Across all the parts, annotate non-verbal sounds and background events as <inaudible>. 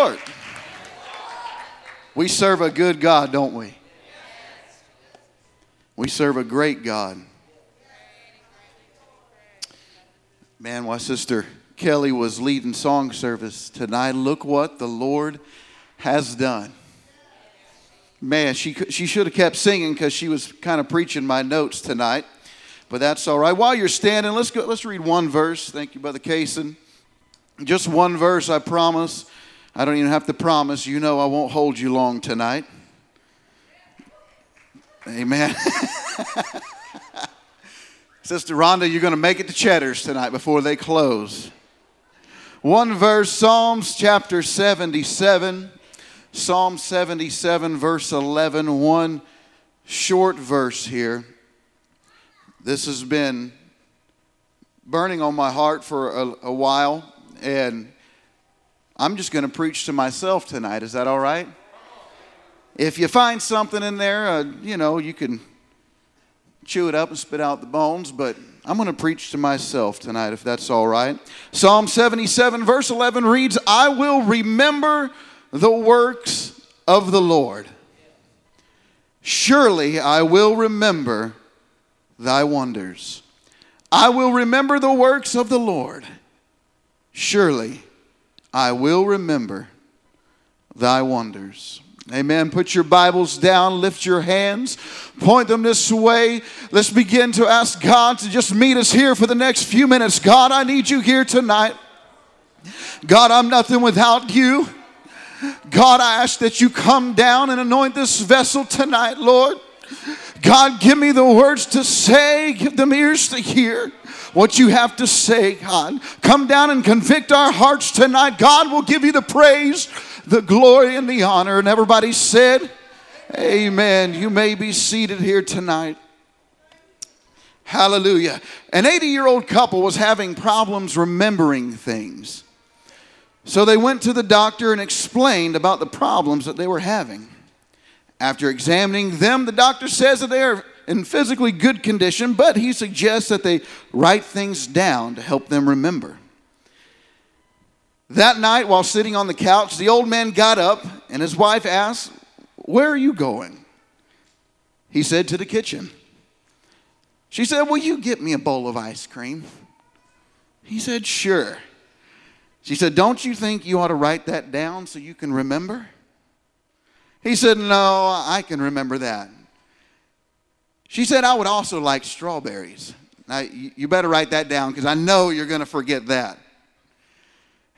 Lord. We serve a good God, don't we? We serve a great God. Man, my sister Kelly was leading song service tonight. Look what the Lord has done. Man, she, she should have kept singing because she was kind of preaching my notes tonight. But that's all right. While you're standing, let's go. Let's read one verse. Thank you, Brother Kaysen. Just one verse, I promise. I don't even have to promise. You know I won't hold you long tonight. Amen. <laughs> Sister Rhonda, you're going to make it to Cheddar's tonight before they close. One verse, Psalms chapter 77. Psalm 77, verse 11. One short verse here. This has been burning on my heart for a, a while, and I'm just going to preach to myself tonight. Is that all right? If you find something in there, uh, you know, you can chew it up and spit out the bones, but I'm going to preach to myself tonight if that's all right. Psalm 77, verse 11 reads, I will remember the works of the Lord. Surely I will remember thy wonders. I will remember the works of the Lord. Surely I will remember thy wonders. Amen. Put your Bibles down, lift your hands, point them this way. Let's begin to ask God to just meet us here for the next few minutes. God, I need you here tonight. God, I'm nothing without you. God, I ask that you come down and anoint this vessel tonight, Lord. God, give me the words to say, give them ears to hear what you have to say, God. Come down and convict our hearts tonight. God will give you the praise the glory and the honor. And everybody said, Amen. You may be seated here tonight. Hallelujah. An 80 year old couple was having problems remembering things. So they went to the doctor and explained about the problems that they were having. After examining them, the doctor says that they are in physically good condition, but he suggests that they write things down to help them remember. That night, while sitting on the couch, the old man got up and his wife asked, Where are you going? He said, To the kitchen. She said, Will you get me a bowl of ice cream? He said, Sure. She said, Don't you think you ought to write that down so you can remember? He said, No, I can remember that. She said, I would also like strawberries. Now, you better write that down because I know you're going to forget that.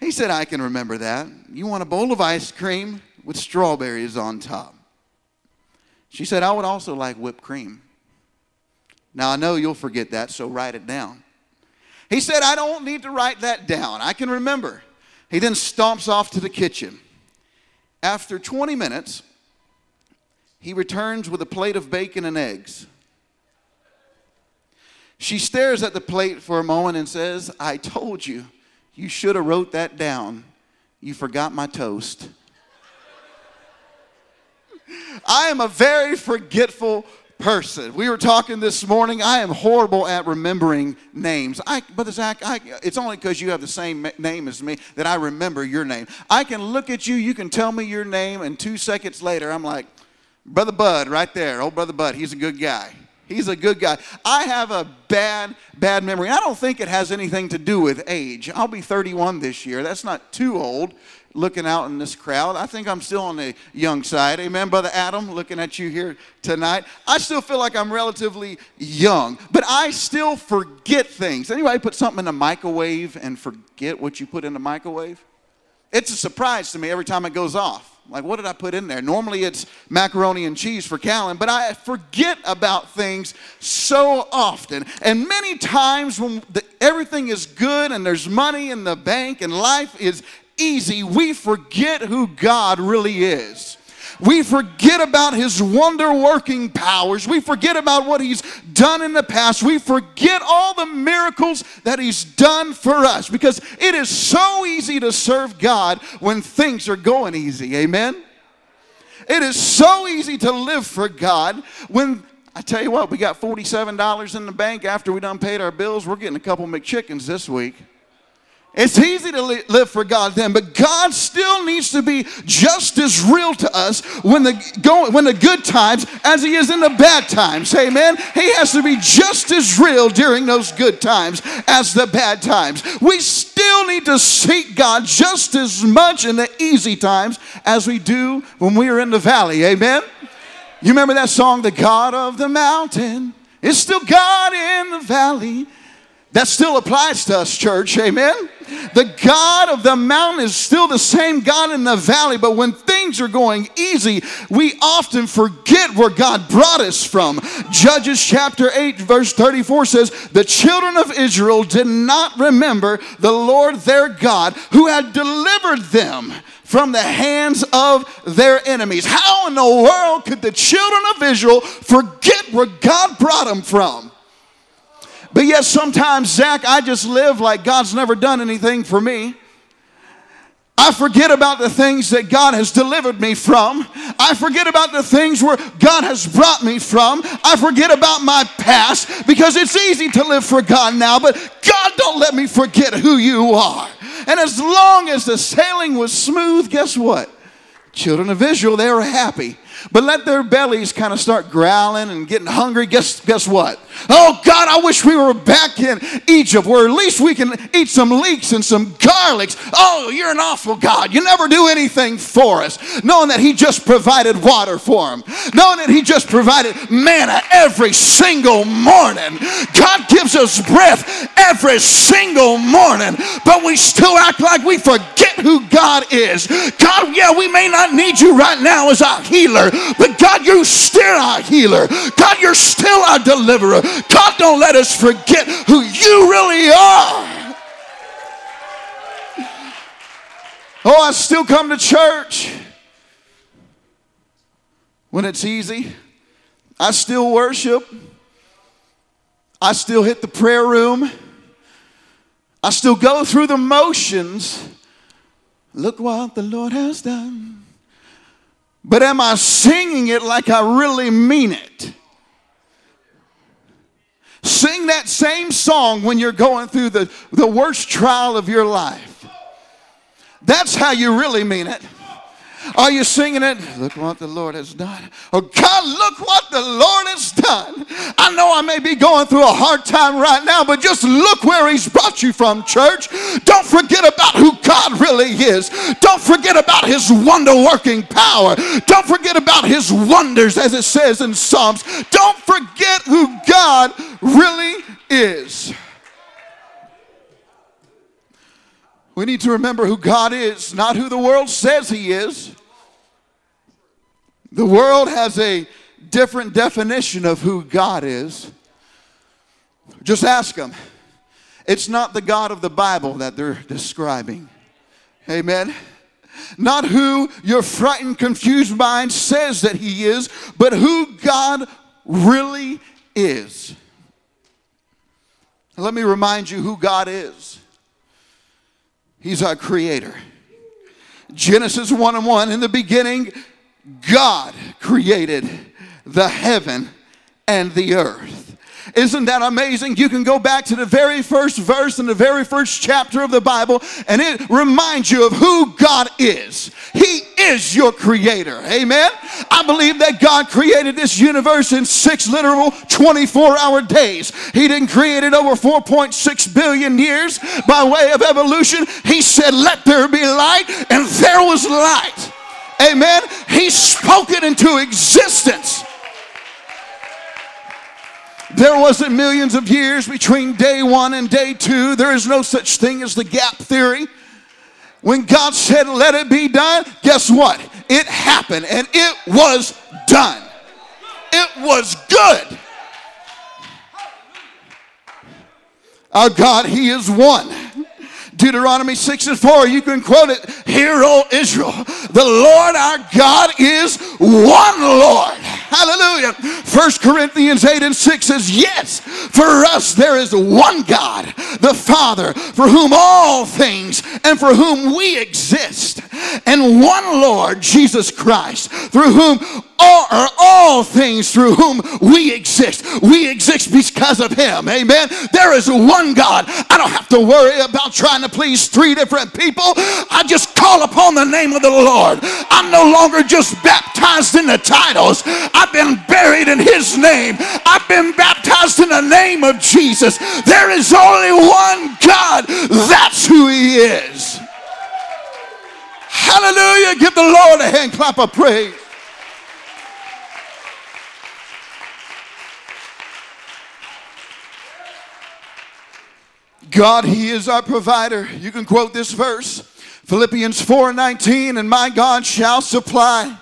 He said, I can remember that. You want a bowl of ice cream with strawberries on top. She said, I would also like whipped cream. Now, I know you'll forget that, so write it down. He said, I don't need to write that down. I can remember. He then stomps off to the kitchen. After 20 minutes, he returns with a plate of bacon and eggs. She stares at the plate for a moment and says, I told you you should have wrote that down. You forgot my toast. <laughs> I am a very forgetful person. We were talking this morning. I am horrible at remembering names. I, Brother Zach, I, it's only because you have the same name as me that I remember your name. I can look at you, you can tell me your name, and two seconds later, I'm like, Brother Bud, right there. Old Brother Bud, he's a good guy. He's a good guy. I have a bad, bad memory. I don't think it has anything to do with age. I'll be 31 this year. That's not too old looking out in this crowd. I think I'm still on the young side. Amen, Brother Adam, looking at you here tonight. I still feel like I'm relatively young, but I still forget things. Anybody put something in the microwave and forget what you put in the microwave? It's a surprise to me every time it goes off. Like, what did I put in there? Normally it's macaroni and cheese for Callan, but I forget about things so often. And many times when the, everything is good and there's money in the bank and life is easy, we forget who God really is. We forget about his wonder working powers. We forget about what he's done in the past. We forget all the miracles that he's done for us because it is so easy to serve God when things are going easy. Amen? It is so easy to live for God when I tell you what, we got $47 in the bank after we done paid our bills. We're getting a couple McChickens this week. It's easy to li- live for God then, but God still needs to be just as real to us when the go, when the good times as He is in the bad times. Amen. He has to be just as real during those good times as the bad times. We still need to seek God just as much in the easy times as we do when we are in the valley. Amen. You remember that song, "The God of the Mountain"? It's still God in the valley. That still applies to us, church. Amen. The God of the mountain is still the same God in the valley, but when things are going easy, we often forget where God brought us from. Judges chapter 8, verse 34 says, The children of Israel did not remember the Lord their God who had delivered them from the hands of their enemies. How in the world could the children of Israel forget where God brought them from? But yet, sometimes, Zach, I just live like God's never done anything for me. I forget about the things that God has delivered me from. I forget about the things where God has brought me from. I forget about my past because it's easy to live for God now, but God, don't let me forget who you are. And as long as the sailing was smooth, guess what? Children of Israel, they were happy. But let their bellies kind of start growling and getting hungry. Guess, guess what? Oh God, I wish we were back in Egypt where at least we can eat some leeks and some garlics. Oh, you're an awful God. You never do anything for us. Knowing that He just provided water for them, knowing that He just provided manna every single morning. God gives us breath every single morning, but we still act like we forget who God is. God, yeah, we may not need you right now as our healer, but God, you're still our healer. God, you're still our deliverer. God, don't let us forget who you really are. Oh, I still come to church when it's easy. I still worship. I still hit the prayer room. I still go through the motions. Look what the Lord has done. But am I singing it like I really mean it? Sing that same song when you're going through the, the worst trial of your life. That's how you really mean it. Are you singing it? Look what the Lord has done. Oh, God, look what the Lord has done. I know I may be going through a hard time right now, but just look where He's brought you from, church. Don't forget about who God really is. Don't forget about His wonder working power. Don't forget about His wonders, as it says in Psalms. Don't forget who God really is. We need to remember who God is, not who the world says He is. The world has a different definition of who God is. Just ask them. It's not the God of the Bible that they're describing. Amen. Not who your frightened, confused mind says that He is, but who God really is. Let me remind you who God is. He's our creator. Genesis 1 and 1 in the beginning, God created the heaven and the earth. Isn't that amazing? You can go back to the very first verse in the very first chapter of the Bible, and it reminds you of who God is. He is your creator. Amen. I believe that God created this universe in six literal 24 hour days. He didn't create it over 4.6 billion years by way of evolution. He said, Let there be light, and there was light. Amen. He spoke it into existence. There wasn't millions of years between day one and day two. There is no such thing as the gap theory. When God said, let it be done, guess what? It happened and it was done. It was good. Our God, He is one. Deuteronomy 6 and 4, you can quote it. Hear, O Israel, the Lord our God is one Lord. Hallelujah. 1 Corinthians 8 and 6 says, Yes, for us there is one God, the Father, for whom all things and for whom we exist, and one Lord, Jesus Christ, through whom all, are all things through whom we exist. We exist because of Him. Amen. There is one God. I don't have to worry about trying to please three different people. I just call upon the name of the Lord. I'm no longer just baptized in the titles, I've been buried in His name. I've been baptized in the name of Jesus. There is only one God. That's who He is. Hallelujah. Give the Lord a hand clap of praise. God, He is our provider. You can quote this verse Philippians 4 19, and my God shall supply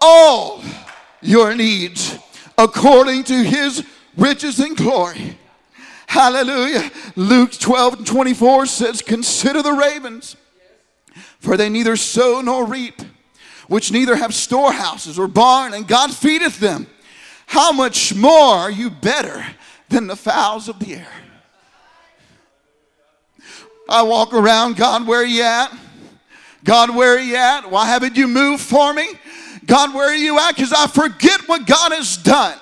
all your needs according to His riches and glory. Hallelujah. Luke 12 and 24 says, Consider the ravens, for they neither sow nor reap, which neither have storehouses or barn, and God feedeth them. How much more are you better than the fowls of the air? I walk around, God, where are you at? God, where are you at? Why haven't you moved for me? God, where are you at? Because I forget what God has done.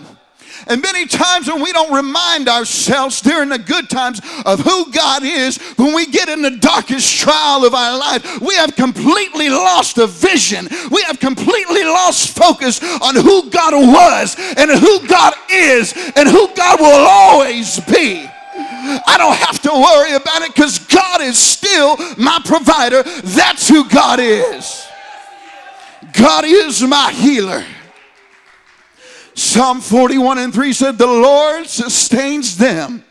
And many times when we don't remind ourselves during the good times of who God is, when we get in the darkest trial of our life, we have completely lost a vision. We have completely lost focus on who God was and who God is and who God will always be. I don't have to worry about it because God is still my provider. That's who God is. God is my healer. Psalm 41 and 3 said, The Lord sustains them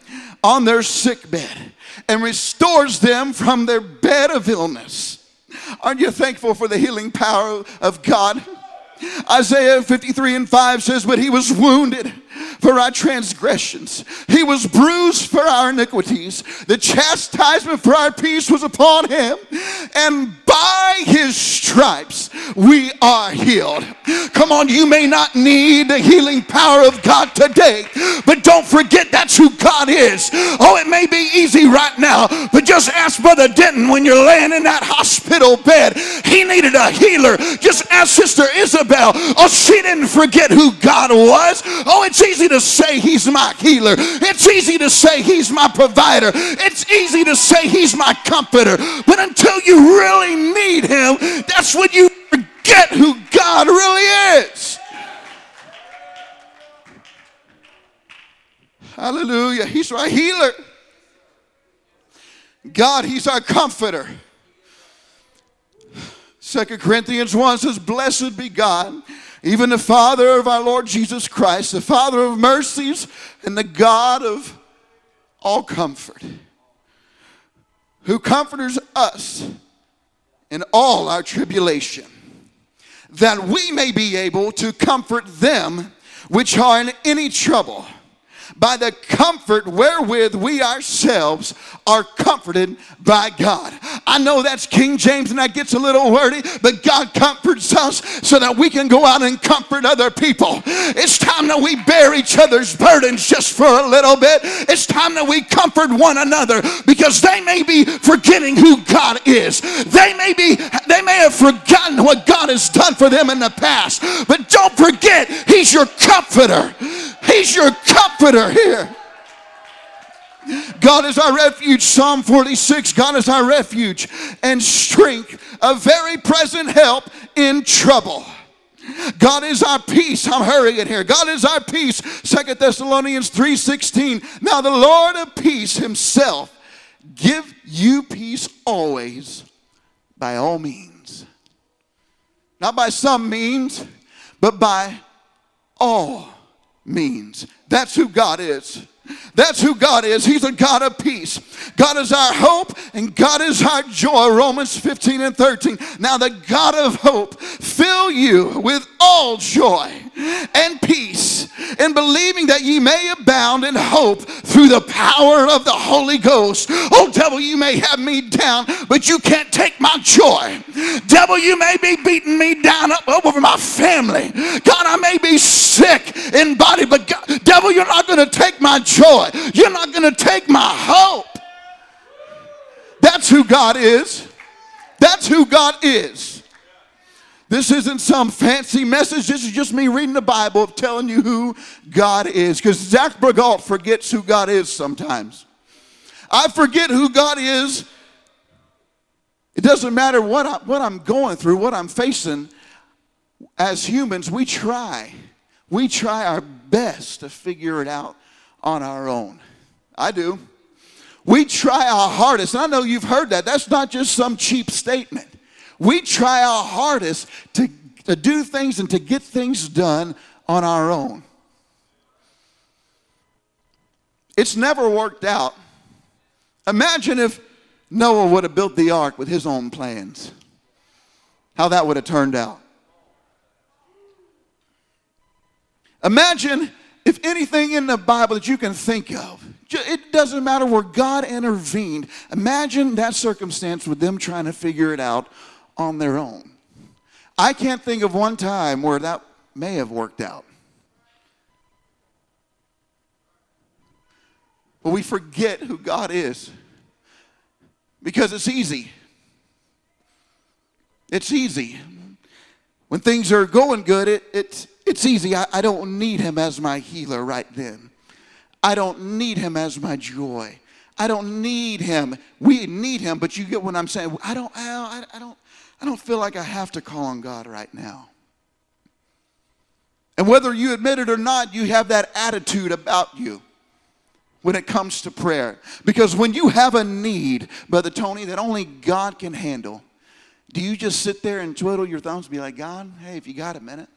on their sick bed and restores them from their bed of illness. Aren't you thankful for the healing power of God? Isaiah 53 and 5 says, But he was wounded for our transgressions. He was bruised for our iniquities. The chastisement for our peace was upon him, and by his stripes we are healed. Come on, you may not need the healing power of God today, but don't forget that's who God is. Oh, it may be easy right now, but just ask Brother Denton when you're laying in that hospital bed. He needed a healer. Just ask Sister Isabel. Oh, she didn't forget who God was. Oh, it's easy to say he's my healer. It's easy to say he's my provider. It's easy to say he's my comforter. But until you really need him, that's when you forget who God really is. Hallelujah. He's our healer. God, He's our comforter. Second Corinthians 1 says, Blessed be God even the Father of our Lord Jesus Christ, the Father of mercies and the God of all comfort, who comforts us in all our tribulation, that we may be able to comfort them which are in any trouble by the comfort wherewith we ourselves are comforted by God. I know that's King James and that gets a little wordy, but God comforts us so that we can go out and comfort other people. It's time that we bear each other's burdens just for a little bit. It's time that we comfort one another because they may be forgetting who God is. They may be they may have forgotten what God has done for them in the past. But don't forget, he's your comforter. He's your comforter here. God is our refuge. Psalm 46 God is our refuge and strength, a very present help in trouble. God is our peace. I'm hurrying here. God is our peace. Second Thessalonians 3:16. Now the Lord of peace himself give you peace always by all means. Not by some means, but by all means. That's who God is. That's who God is. He's a God of peace. God is our hope and God is our joy. Romans 15 and 13. Now, the God of hope fill you with all joy and peace in believing that ye may abound in hope through the power of the Holy Ghost. Oh, devil, you may have me down, but you can't take my joy. Devil, you may be beating me down up over my family. God, I may be sick in body, but God, devil, you're not going to take my joy. You're not going to take my hope. That's who God is. That's who God is. This isn't some fancy message. This is just me reading the Bible, of telling you who God is. Because Zach Bourgault forgets who God is sometimes. I forget who God is. It doesn't matter what, I, what I'm going through, what I'm facing. As humans, we try. We try our best to figure it out on our own. I do. We try our hardest. And I know you've heard that. That's not just some cheap statement. We try our hardest to, to do things and to get things done on our own. It's never worked out. Imagine if Noah would have built the ark with his own plans, how that would have turned out. Imagine if anything in the Bible that you can think of, it doesn't matter where God intervened. Imagine that circumstance with them trying to figure it out on their own. I can't think of one time where that may have worked out. But we forget who God is because it's easy. It's easy. When things are going good, it, it, it's easy. I, I don't need Him as my healer right then. I don't need Him as my joy. I don't need Him. We need Him, but you get what I'm saying. I don't, I, I don't, I don't feel like I have to call on God right now. And whether you admit it or not, you have that attitude about you when it comes to prayer. Because when you have a need, Brother Tony, that only God can handle, do you just sit there and twiddle your thumbs and be like, God, hey, if you got a minute?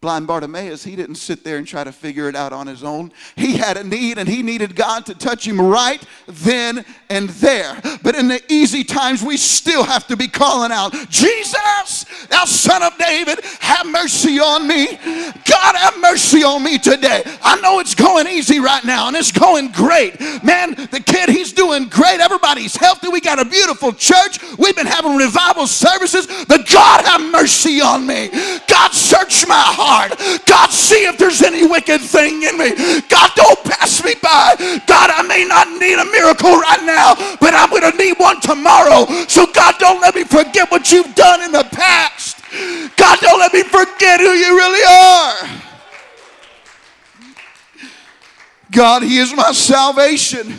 Blind Bartimaeus, he didn't sit there and try to figure it out on his own. He had a need and he needed God to touch him right then and there. But in the easy times, we still have to be calling out, Jesus, thou son of David, have mercy on me. God, have mercy on me today. I know it's going easy right now and it's going great. Man, the kid, he's doing great. Everybody's healthy. We got a beautiful church. We've been having revival services. But God, have mercy on me. God, search my heart heart. God, see if there's any wicked thing in me. God, don't pass me by. God, I may not need a miracle right now, but I'm going to need one tomorrow. So, God, don't let me forget what you've done in the past. God, don't let me forget who you really are. God, He is my salvation.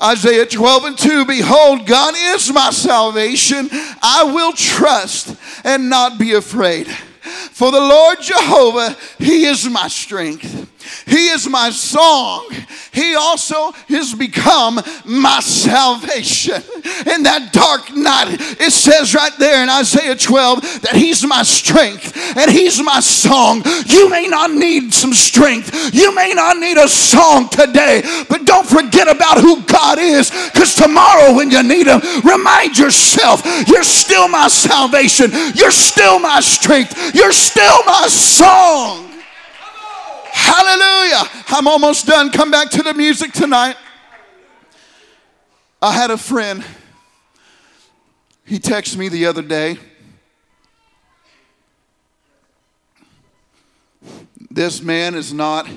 Isaiah 12 and 2 Behold, God is my salvation. I will trust and not be afraid. For the Lord Jehovah, He is my strength. He is my song. He also has become my salvation. In that dark night, it says right there in Isaiah 12 that He's my strength and He's my song. You may not need some strength, you may not need a song today, but don't forget about who God is because tomorrow when you need Him, remind yourself you're still my salvation, you're still my strength, you're still my song. Hallelujah. I'm almost done. Come back to the music tonight. I had a friend. He texted me the other day. This man is not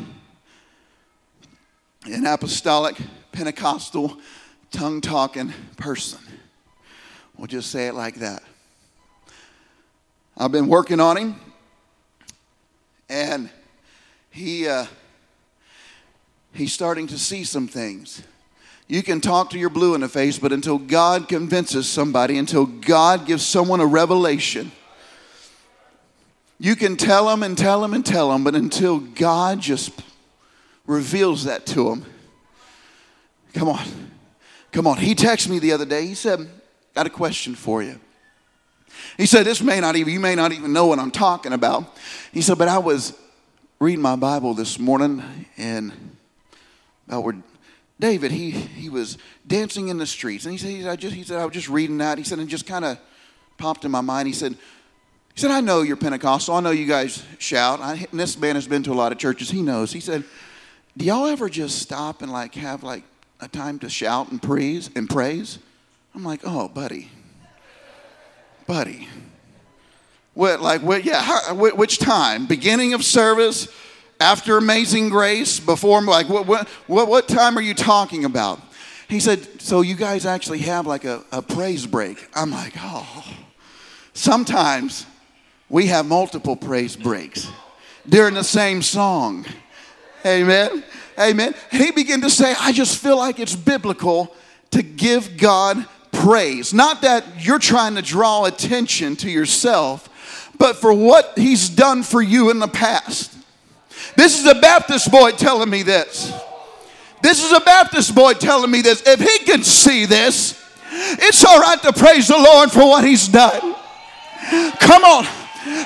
an apostolic, Pentecostal, tongue talking person. We'll just say it like that. I've been working on him, and he, uh, he's starting to see some things. You can talk to your blue in the face, but until God convinces somebody, until God gives someone a revelation, you can tell them and tell them and tell them, but until God just reveals that to them, come on, come on. He texted me the other day. He said, Got a question for you. He said, This may not even, you may not even know what I'm talking about. He said, But I was reading my Bible this morning, and about where David, he, he was dancing in the streets. And he said, I just, he said, I was just reading that. He said, and just kind of popped in my mind. He said, he said, I know you're Pentecostal. I know you guys shout. I, this man has been to a lot of churches. He knows. He said, do y'all ever just stop and like have like a time to shout and praise and praise? I'm like, oh, buddy, buddy. What, like, what, yeah, how, which time? Beginning of service, after Amazing Grace, before, like, what, what, what, time are you talking about? He said, so you guys actually have like a, a praise break. I'm like, oh. Sometimes we have multiple praise breaks during the same song. Amen. Amen. He began to say, I just feel like it's biblical to give God praise. Not that you're trying to draw attention to yourself, but for what he's done for you in the past. This is a Baptist boy telling me this. This is a Baptist boy telling me this. If he can see this, it's all right to praise the Lord for what he's done. Come on.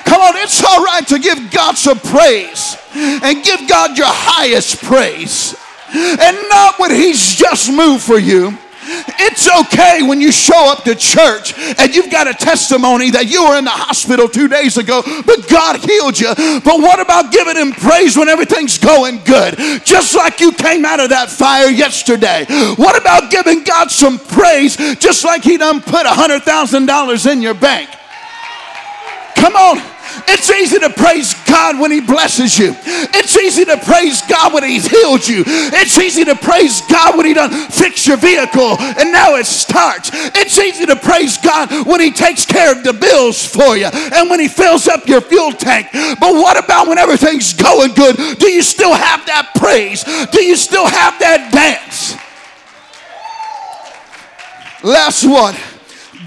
Come on, it's all right to give God some praise and give God your highest praise and not what he's just moved for you. It's okay when you show up to church and you've got a testimony that you were in the hospital two days ago, but God healed you. But what about giving Him praise when everything's going good? Just like you came out of that fire yesterday. What about giving God some praise just like He done put a $100,000 in your bank? Come on. It's easy to praise God when He blesses you. It's easy to praise God when He's healed you. It's easy to praise God when He done fix your vehicle and now it starts. It's easy to praise God when He takes care of the bills for you and when He fills up your fuel tank. But what about when everything's going good? Do you still have that praise? Do you still have that dance? Last one.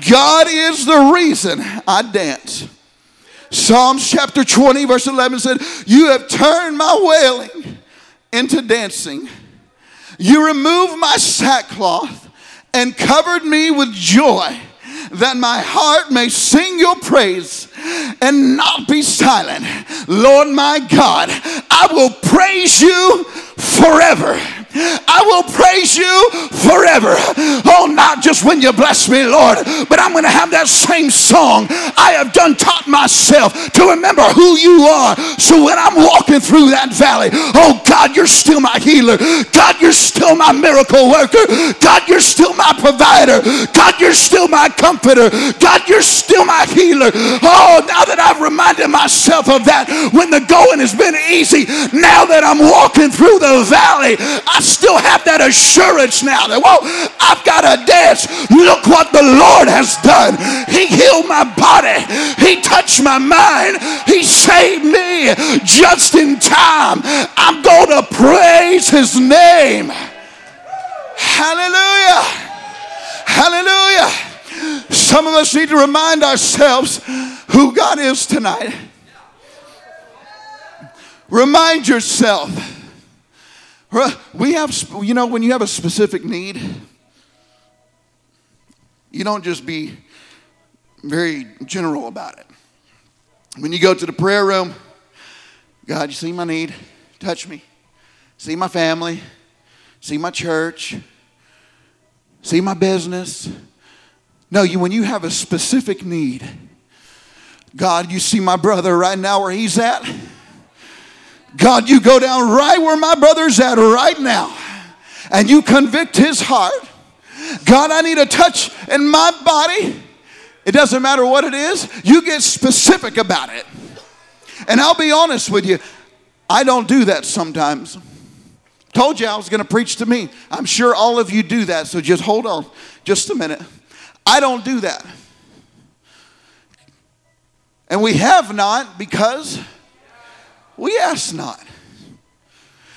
God is the reason I dance. Psalms chapter 20, verse 11 said, You have turned my wailing into dancing. You removed my sackcloth and covered me with joy, that my heart may sing your praise and not be silent. Lord my God, I will praise you forever. I will praise you forever. Oh, not just when you bless me, Lord, but I'm going to have that same song. I have done taught myself to remember who you are. So when I'm walking through that valley, oh God, you're still my healer. God, you're still my miracle worker. God, you're still my provider. God, you're still my comforter. God, you're still my healer. Oh, now that I've reminded myself of that when the going has been easy, now that I'm walking through the valley, I I still have that assurance now that, whoa, I've got a dance. Look what the Lord has done. He healed my body, He touched my mind, He saved me just in time. I'm going to praise His name. Hallelujah. Hallelujah. Some of us need to remind ourselves who God is tonight. Remind yourself we have, you know, when you have a specific need, you don't just be very general about it. When you go to the prayer room, God, you see my need, touch me. See my family, see my church, see my business. No, you, when you have a specific need, God, you see my brother right now where he's at. God, you go down right where my brother's at right now and you convict his heart. God, I need a touch in my body. It doesn't matter what it is, you get specific about it. And I'll be honest with you, I don't do that sometimes. Told you I was going to preach to me. I'm sure all of you do that, so just hold on just a minute. I don't do that. And we have not because we ask not.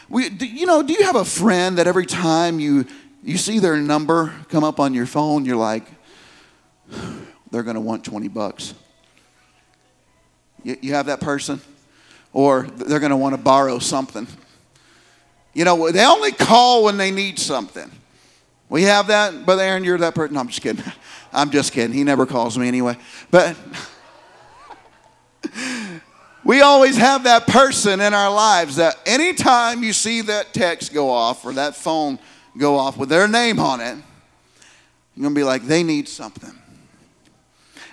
We, do, you know, do you have a friend that every time you, you see their number come up on your phone, you're like, they're going to want 20 bucks? You, you have that person? Or they're going to want to borrow something. You know, they only call when they need something. We have that, Brother Aaron, you're that person. No, I'm just kidding. <laughs> I'm just kidding. He never calls me anyway. But <laughs> we always have that person in our lives that anytime you see that text go off or that phone go off with their name on it, you're going to be like, they need something.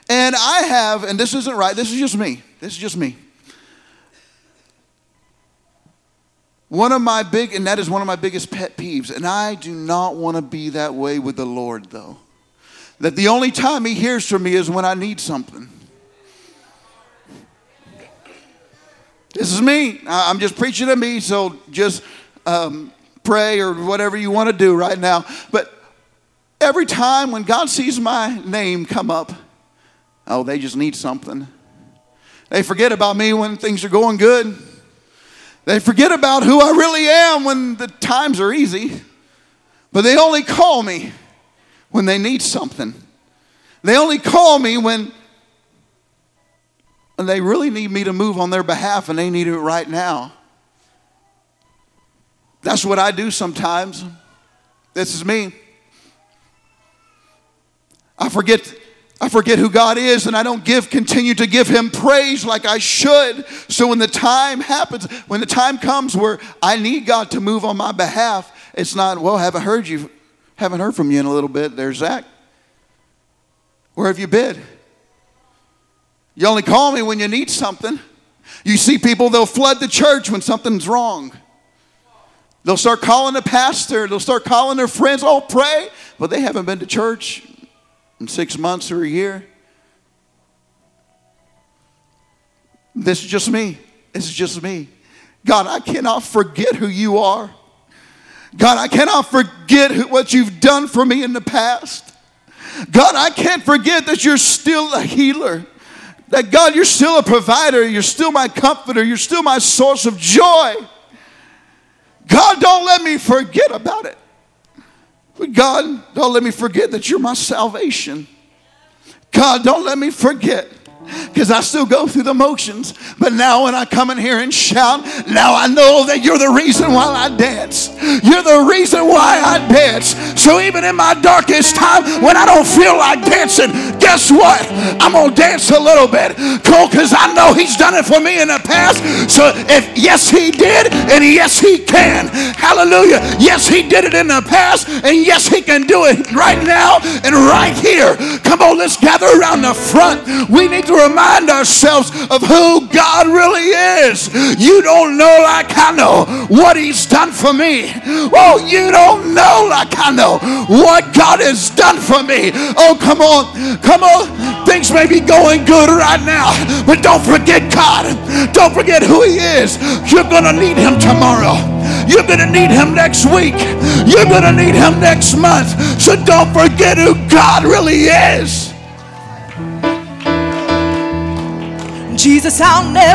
And I have, and this isn't right, this is just me. This is just me. One of my big, and that is one of my biggest pet peeves, and I do not want to be that way with the Lord, though. That the only time He hears from me is when I need something. This is me. I'm just preaching to me, so just um, pray or whatever you want to do right now. But every time when God sees my name come up, oh, they just need something. They forget about me when things are going good. They forget about who I really am when the times are easy. But they only call me when they need something. They only call me when, when they really need me to move on their behalf and they need it right now. That's what I do sometimes. This is me. I forget I forget who God is and I don't give continue to give him praise like I should. So when the time happens, when the time comes where I need God to move on my behalf, it's not, well, haven't heard you, haven't heard from you in a little bit. There's Zach. Where have you been? You only call me when you need something. You see people, they'll flood the church when something's wrong. They'll start calling the pastor, they'll start calling their friends, oh, pray, but they haven't been to church in six months or a year. This is just me. This is just me. God, I cannot forget who you are. God, I cannot forget who, what you've done for me in the past. God, I can't forget that you're still a healer. That God, you're still a provider. You're still my comforter. You're still my source of joy. God, don't let me forget about it. God, don't let me forget that you're my salvation. God, don't let me forget because I still go through the motions. But now when I come in here and shout, now I know that you're the reason why I dance. You're the reason why I dance. So even in my darkest time when I don't feel like dancing, guess what? I'm going to dance a little bit. Cool, because I know he's done it for me in the past. So if yes, he did, and yes, he can. Hallelujah. Yes, he did it in the past, and yes, he can do it right now and right here. Come on, let's gather around the front. We need remind ourselves of who God really is. You don't know like I know what He's done for me. Oh, you don't know like I know what God has done for me. Oh, come on, come on. Things may be going good right now, but don't forget God. Don't forget who He is. You're going to need Him tomorrow. You're going to need him next week. You're going to need him next month. So don't forget who God really is. Jesus, I'll never